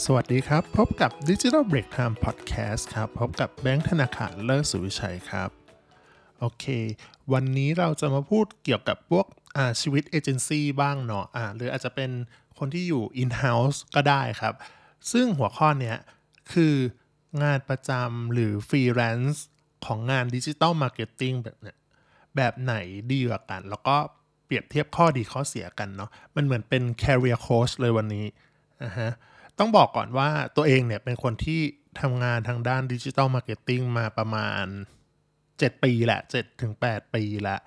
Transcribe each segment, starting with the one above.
สวัสดีครับ พบกับ Digital Break Time Podcast ครับ พบกับแบงค์ธนาคารเลิศสุวิชัยครับ โอเค วันนี้เราจะมาพูดเกี่ยวกับพวกชีวิตเอเจนซี่บ้างเนาะหรืออาจจะเป็นคนที่อยู่ in-house ก็ได้ครับ ซึ่งหัวข้อเนี้ยคืองานประจำหรือฟรีแลนซ์ของงานดิจิ t a ลมาร์เก็ตติ้งแบบเนี้ยแบบไหนดีกว่ากัน แล้วก็เปรียบเทียบข้อดีข้อเสียกันเนาะมันเหมือนเป็น career coach เลยวันนี้นะฮะ ต้องบอกก่อนว่าตัวเองเนี่ยเป็นคนที่ทำงานทางด้าน digital marketing มาประมาณ 7 ปีแหละ7ถึง8ปีแล้ว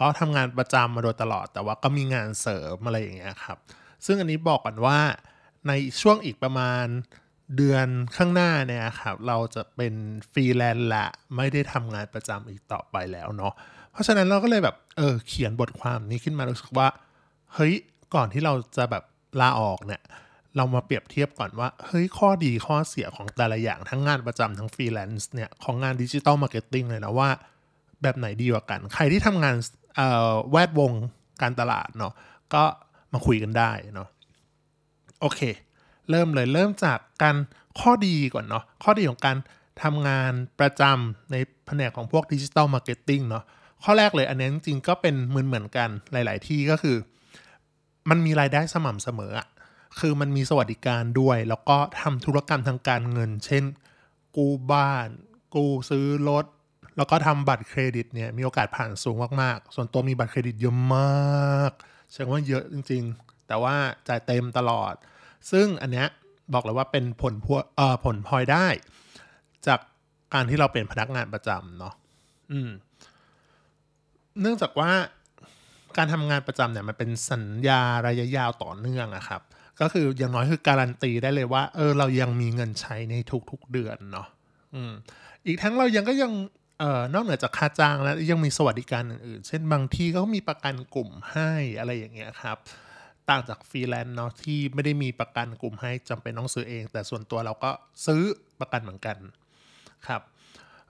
ก็ทำงานประจำมาโดยตลอด แต่ว่าก็มีงานเสริมอะไรอย่างเงี้ยครับ ซึ่งอันนี้บอกก่อนว่าในช่วงอีกประมาณเดือนข้างหน้าเนี่ยครับเราจะเป็นฟรีแลนซ์ละไม่ได้ทำงานประจำอีกต่อไปแล้วเนาะเพราะฉะนั้นเราก็เลยแบบเออเขียนบทความนี้ขึ้นมารู้สึกว่า เฮ้ยก่อนที่เราจะแบบลาออกเนี่ย เรามาเปรียบเทียบก่อนว่าเฮ้ยข้อดีข้อเสียของแต่ละอย่างทั้งงานประจำทั้งฟรีแลนซ์เนี่ยของงาน digital marketing เลยนะว่า แบบไหนดีกว่ากัน ใครที่ทำงานแวดวงการตลาดเนาะก็มาคุยกันได้เนาะโอเค เริ่มเลยเริ่มจากการข้อดีก่อนเนาะข้อดีของการทำงานประจำในแผนกของพวก digital marketing เนาะข้อแรกเลยอันนี้จริงๆก็เป็นเหมือนเหมือนกันหลาย ๆ ที่ก็คือ มันมีรายได้สม่ำเสมออะ คือมันมีสวัสดิการด้วย แล้วก็ทำธุรกรรมทางการเงิน เช่น กู้บ้าน กู้ซื้อรถ แล้วก็ทำบัตรเครดิตเนี่ยมีโอกาสผ่านสูงมากๆ ส่วนตัวมีบัตรเครดิตเยอะมากใช่ว่าเยอะจริง ๆ แต่ว่าจ่ายเต็มตลอด ซึ่งอันเนี้ยบอกเลยว่าเป็นผลพวเอ่อผลพลอยได้ จากการที่เราเป็นพนักงานประจำเนาะอืม เนื่องจากว่าการทำงานประจำเนี่ยมันเป็นสัญญาระยะยาวต่อเนื่องอะครับ ก็คืออย่างน้อยคือการันตีได้เลยว่า เออ เรายังมีเงินใช้ในทุกๆเดือนเนาะอืมอีกทั้งเรายังก็ยังเอ่อนอกเหนือจากค่าจ้างแล้วยังมีสวัสดิการอื่นๆ เช่นบางที่เขามีประกันกลุ่มให้อะไรอย่างเงี้ยครับ ต่างจากฟรีแลนซ์เนาะที่ไม่ได้มีประกันกลุ่มให้จำเป็นต้องซื้อเอง แต่ส่วนตัวเราก็ซื้อประกันเหมือนกันครับ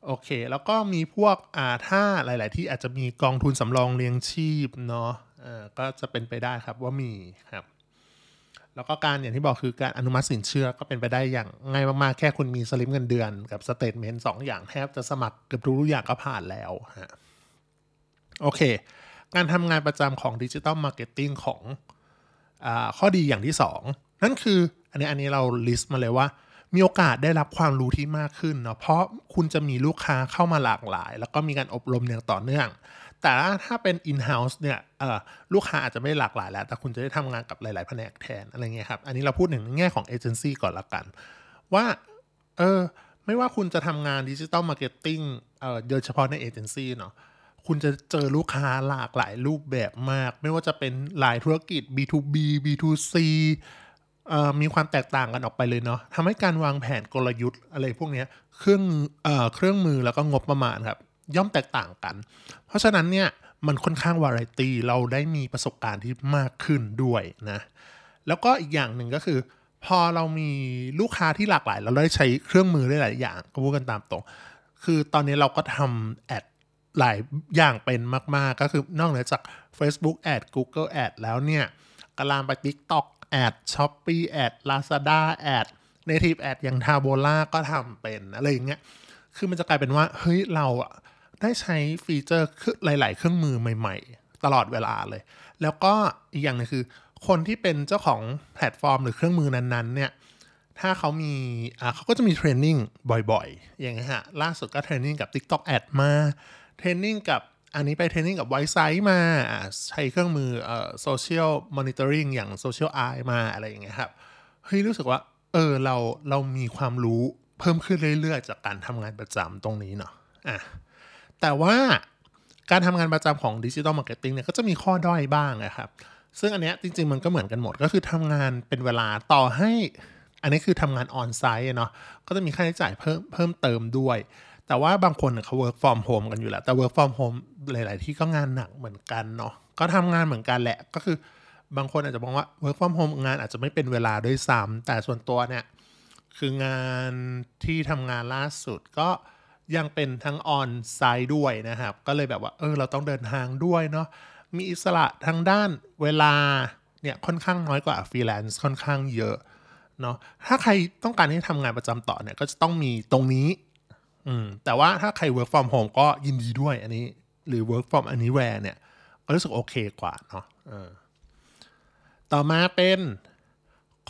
โอเค แล้วก็มีพวกอ่าถ้าหลาย ๆ ที่อาจจะมีกองทุนสำรองเลี้ยงชีพเนาะอ่าก็จะเป็นไปได้ครับว่ามีครับ แล้วก็การอย่างที่บอกคือการอนุมัติสินเชื่อก็เป็นไปได้อย่างง่ายมากๆ แค่คุณมีสลิปเงินเดือน กับ statement สองอย่างแทบจะสมัครเกือบทุกอย่างก็ผ่านแล้วฮะโอเค การทำงานประจำของ digital marketing ของอข้อดีอย่างที่ 2 นั่นคืออันนี้อันนี้เรา list มาเลยว่า มีโอกาสได้รับความรู้ที่มากขึ้นเนาะเพราะคุณจะมีลูกค้าเข้ามาหลากหลาย แล้วก็มีการอบรมอย่างต่อเนื่อง แต่ถ้าเป็น in-house เนี่ยลูกค้าอาจจะไม่หลากหลายแล้ว แต่คุณจะได้ทำงานกับหลาย ๆ แผนกแทนอะไรเงี้ยครับ อันนี้เราพูดถึงแง่ของเอเจนซี่ก่อนละกัน ว่าเออไม่ว่าคุณจะทำงาน digital marketing โดยเฉพาะในเอเจนซี่เนาะคุณจะเจอลูกค้าหลากหลายรูปแบบมาก ไม่ว่าจะเป็นหลายธุรกิจ B2B B2C มีความแตกต่างกันออกไปเลยเนาะทำให้การวางแผนกลยุทธ์อะไรพวกนี้เครื่องอเครื่องมือแล้วก็งบประมาณครับ ย่อมแตกต่างกัน เพราะฉะนั้นเนี่ยมันค่อนข้างวาไรตี้เราได้มีประสบการณ์ที่มากขึ้นด้วยนะแล้วก็อีกอย่างหนึ่งก็คือ พอเรามีลูกค้าที่หลากหลาย เราได้ใช้เครื่องมือได้หลายอย่างก็พูดกันตามตรง คือตอนนี้เราก็ทำแอดหลายอย่างเป็นมาก ๆ ก็คือนอกเหนือจาก Facebook Ad Google Ad แล้วเนี่ยกลามไป TikTok Ad Shopee Ad Lazada Ad Native Ad อย่าง t a b o l a ก็ทำเป็นอะไรอย่างเงี้ย คือมันจะกลายเป็นว่า เฮ้ย เราอะ ได้ใช้ฟีเจอร์หลาย ๆ เครื่องมือใหม่ ๆ ตลอดเวลาเลย แล้วก็อีกอย่างนึงคือ คนที่เป็นเจ้าของแพลตฟอร์มหรือเครื่องมือนั้น ๆ เนี่ย ถ้าเขามีอ่าเขาก็จะมี training บ่อย ๆ อย่างเงี้ยฮะ ล่าสุดก็เทรนนิ่งกับ TikTok Ad มา training กับอันนี้ไป training กับ Wisesight มา ใช้เครื่องมือเอ่อ social monitoring อย่าง Social Eye มาอะไรอย่างเงี้ยครับ เฮ้ยรู้สึกว่า เออเราเรามีความรู้เพิ่มขึ้นเรื่อย ๆ จากการทำงานประจำตรงนี้เนาะอะ แต่ว่าการทำงานประจำของ digital marketing เนี่ยก็จะมีข้อด้อยบ้างนะครับ ซึ่งอันเนี้ยจริง ๆ มันก็เหมือนกันหมดก็คือทำงานเป็นเวลาต่อให้ อันนี้คือทำงาน onsite เนาะก็จะมีค่าใช้จ่ายเพิ่มเพิ่มเติมด้วย แต่ว่าบางคนเขา work from home กันอยู่แล้ว แต่ work from home หลาย ๆ ที่ก็งานหนักเหมือนกันเนาะก็ทำงานเหมือนกันแหละก็คือบางคนอาจจะมองว่า work from home งานอาจจะไม่เป็นเวลาด้วยซ้ำแต่ส่วนตัวเนี่ยคืองานที่ทำงานล่าสุดก็ ยังเป็นทั้ง onsite ด้วยนะครับ ก็เลยแบบว่าเออเราต้องเดินทางด้วยเนาะมีอิสระทางด้านเวลาเนี่ยค่อนข้างน้อยกว่าฟรีแลนซ์ค่อนข้างเยอะเนาะถ้าใครต้องการที่ทำงานประจำต่อเนี่ยก็จะต้องมีตรงนี้อืมแต่ว่าถ้าใคร work from home ก็ยินดีด้วยอันนี้ หรือ work from anywhere เนี่ยรู้สึกโอเคกว่าเนาะต่อมาเป็น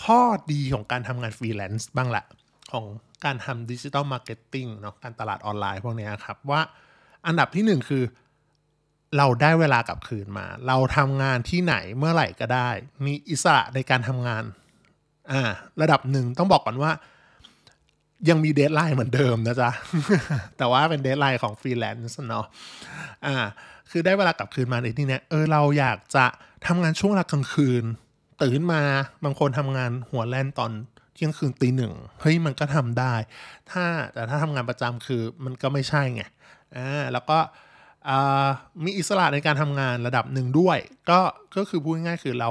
ข้อดีของการทำงานฟรีแลนซ์บ้างละของ การทำ digital marketing เนาะการตลาดออนไลน์พวกนี้ครับ ว่าอันดับที่หนึ่งคือ เราได้เวลากลับคืนมา เราทำงานที่ไหนเมื่อไหร่ก็ได้ มีอิสระในการทำงานอ่าระดับหนึ่งต้องบอกก่อนว่า ยังมี deadline เหมือนเดิมนะจ๊ะ แต่ว่าเป็น deadline ของฟรีแลนซ์เนาะอ่าคือได้เวลากลับคืนมาในที่เนี้เออเราอยากจะทำงานช่วงเวลากลางคืน ตื่นมาบางคนทำงานหัวแล่นตอน ที่ยงคืนตีหนึ่งเฮ้ยมันก็ทำได้ ถ้าแต่ถ้าทำงานประจำคือมันก็ไม่ใช่ไงอ่าแล้วก็มีอิสระในการทำงานระดับหนึ่งด้วย ก็ก็คือพูดง่ายๆคือเรา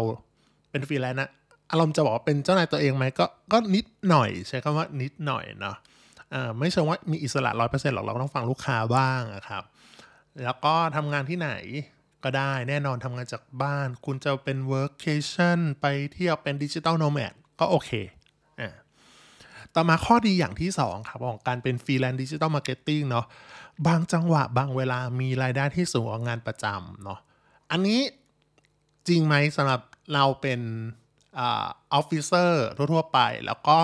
เป็นฟรีแลนซ์นะอารมณ์จะบอกว่าเป็นเจ้านายตัวเองไหมก็ก็นิดหน่อยใช้คำว่านิดหน่อยเนาะอ่ไม่ใช่ว่ามีอิสระร้อยเปอร์เซ็นต์หรอกเราก็ต้องฟังลูกค้าบ้างครับ แล้วก็ทำงานที่ไหนก็ได้แน่นอนทำงานจากบ้าน คุณจะเป็น workcation ไปเที่ยวเป็น digital nomad ก็โอเค ต่อมาข้อดีอย่างที่ 2 ครับ ของการเป็นฟรีแลนซ์ digital marketing เนาะบางจังหวะบางเวลามีรายได้ที่สูงกว่างานประจำเนาะอันนี้จริงไหมสำหรับเราเป็นofficer ทั่วๆไป แล้วก็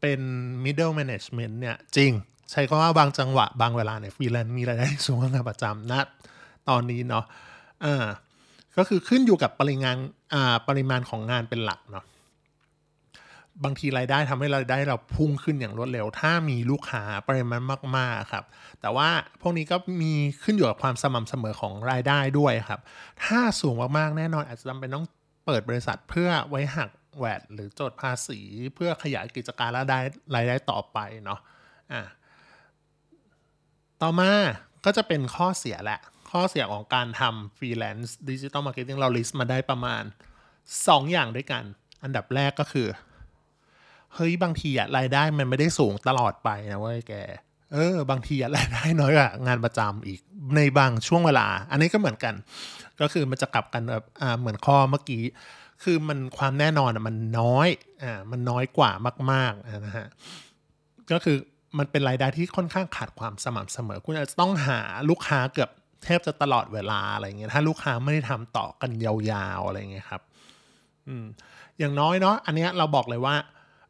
เป็น middle management เนี่ยจริง ใช้คำว่าบางจังหวะบางเวลาเนี่ยฟรีแลนซ์มีรายได้สูงกว่างานประจำนะตอนนี้เนาะอ่าก็คือขึ้นอยู่กับปริมาณอ่าปริมาณของงานเป็นหลักเนาะ บางทีรายได้ทำให้รายได้เราพุ่งขึ้นอย่างรวดเร็ว ถ้ามีลูกค้าปริมาณมาก ๆ ครับ แต่ว่าพวกนี้ก็มีขึ้นอยู่กับความสม่ำเสมอของรายได้ด้วยครับ ถ้าสูงมาก ๆ แน่นอนอาจจะจำเป็นต้องเปิดบริษัทเพื่อไว้หัก VAT หรือจดภาษี เพื่อขยายกิจการและได้รายได้ต่อไปเนาะอ่าต่อมาก็จะเป็นข้อเสียแหละ ข้อเสียของการทำฟรีแลนซ์ digital marketing เรา list มาได้ประมาณ 2 อย่างด้วยกัน อันดับแรกก็คือ เฮ้ยบางทีอะรายได้มันไม่ได้สูงตลอดไปนะเว้ยแก เออ บางทีอะรายได้น้อยกว่างานประจำอีกในบางช่วงเวลา อันนี้ก็เหมือนกัน ก็คือมันจะกลับกันแบบอ่าเหมือนข้อเมื่อกี้ คือมันความแน่นอนอะมันน้อยอ่ามันน้อยกว่ามากๆนะฮะก็คือมันเป็นรายได้ที่ค่อนข้างขาดความสม่ำเสมอ คุณอาจจะต้องหาลูกค้าเกือบแทบจะตลอดเวลาอะไรเงี้ยถ้าลูกค้าไม่ได้ทำต่อกันยาวๆอะไรเงี้ยครับ อืมอย่างน้อยเนาะอันเนี้ยเราบอกเลยว่า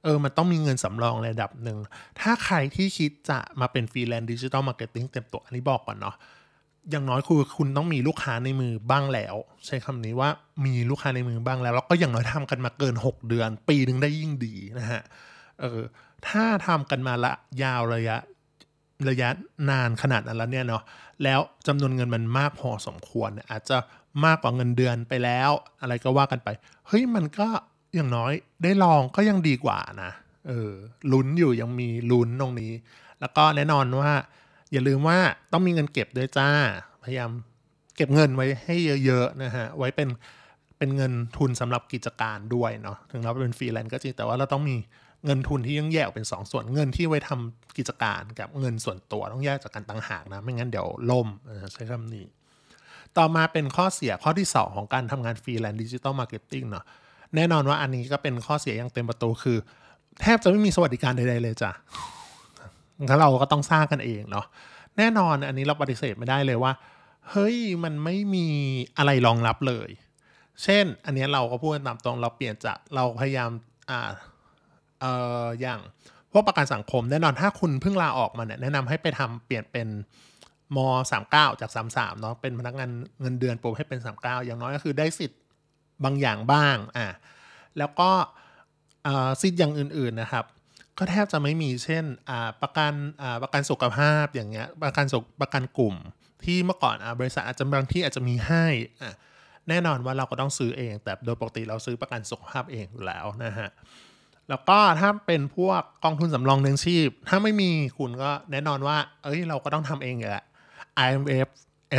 เออ มันต้องมีเงินสำรองระดับหนึ่ง ถ้าใครที่คิดจะมาเป็นฟรีแลนซ์ digital marketing เต็มตัว อันนี้บอกก่อนเนาะ อย่างน้อยคือคุณต้องมีลูกค้าในมือบ้างแล้ว ใช้คำนี้ว่ามีลูกค้าในมือบ้างแล้ว แล้วก็อย่างน้อยทำกันมาเกิน 6 เดือน ปีหนึ่งได้ยิ่งดีนะฮะ เออ ถ้าทำกันมาละยาวระยะระยะนานขนาดนั้นแล้วเนี่ยเนาะ แล้วจำนวนเงินมันมากพอสมควร อาจจะมากกว่าเงินเดือนไปแล้ว อะไรก็ว่ากันไป เฮ้ย มันก็ อย่างน้อยได้ลองก็ยังดีกว่านะเออลุ้นอยู่ยังมีลุ้นตรงนี้ แล้วก็แน่นอนว่า อย่าลืมว่าต้องมีเงินเก็บด้วยจ้า พยายามเก็บเงินไว้ให้เยอะๆนะฮะไว้เป็นเป็นเงินทุนสำหรับกิจการด้วยเนาะถึงเราเป็นฟรีแลนซ์ก็จริงแต่ว่าเราต้องมีเงินทุนที่ยังแยกเป็น 2 ส่วนเงินที่ไว้ทำกิจการกับเงินส่วนตัวต้องแยกจากกันต่างหากนะไม่งั้นเดี๋ยวล่มใช้คำนี้ ต่อมาเป็นข้อเสียข้อที่ 2 ของการทำงานฟรีแลนซ์ digital marketing เนาะ แน่นอนว่าอันนี้ก็เป็นข้อเสียอย่างเต็มประตูคือ แทบจะไม่มีสวัสดิการใดๆเลยจ้ะถ้าเราก็ต้องสร้างกันเองเนาะแน่นอนอันนี้เราปฏิเสธไม่ได้เลยว่า เฮ้ยมันไม่มีอะไรรองรับเลย เช่น อันนี้เราก็พูดตามตรงเราเปลี่ยนจากเราพยายามอ่าเอ่ออย่างพวกประกันสังคมแน่นอนถ้าคุณเพิ่งลาออกมาเนี่ยแนะนำให้ไปทำเปลี่ยนเป็นม 39 จาก 33เนาะเป็นพนักงานเงินเดือนปุ๊บให้เป็น 39 อย่างน้อยก็คือได้สิทธิ์ บางอย่างบ้างอะแล้วก็สิทธิ์อย่างอื่นๆนะครับ ก็แทบจะไม่มีเช่นประกันประกันสุขภาพอย่างเงี้ยประกันสุขประกันกลุ่ม ที่เมื่อก่อนอบริษัทอาจจะบางที่อาจจะมีให้แน่นอนว่าเราก็ต้องซื้อเอง แต่โดยปกติเราซื้อประกันสุขภาพเองอยู่แล้วนะฮะแล้วก็ถ้าเป็นพวกกองทุนสำรองเลี้ยงชีพ ถ้าไม่มีคุณก็แน่นอนว่า เอ้ยเราก็ต้องทำเองแหละ IMF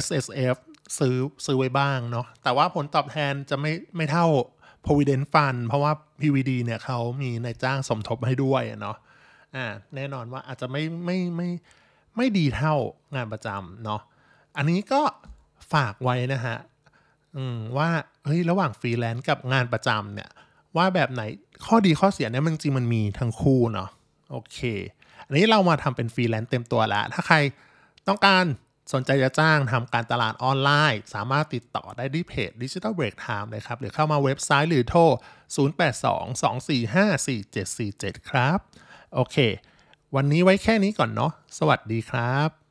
SSF ซื้อซื้อไว้บ้างเนาะแต่ว่าผลตอบแทนจะไม่ไม่เท่า provident fund เพราะว่า PVD เนี่ยเขามีในจ้างสมทบให้ด้วยเนาะอ่าแน่นอนว่าอาจจะไม่ไม่ไม่ไม่ดีเท่างานประจำเนาะอันนี้ก็ฝากไว้นะฮะว่าเฮ้ยระหว่างฟรีแลนซ์กับงานประจำเนี่ย ว่าแบบไหนข้อดีข้อเสียเนี่ยมันจริงมันมีทั้งคู่เนาะโอเค อันนี้เรามาทำเป็นฟรีแลนซ์เต็มตัวแล้ว ถ้าใครต้องการ สนใจจะจ้างทำการตลาดออนไลน์ สามารถติดต่อได้ที่เพจ Digital Break Time เลยครับ หรือเข้ามาเว็บไซต์หรือโทร 0822454747 ครับ โอเค วันนี้ไว้แค่นี้ก่อนเนาะ สวัสดีครับ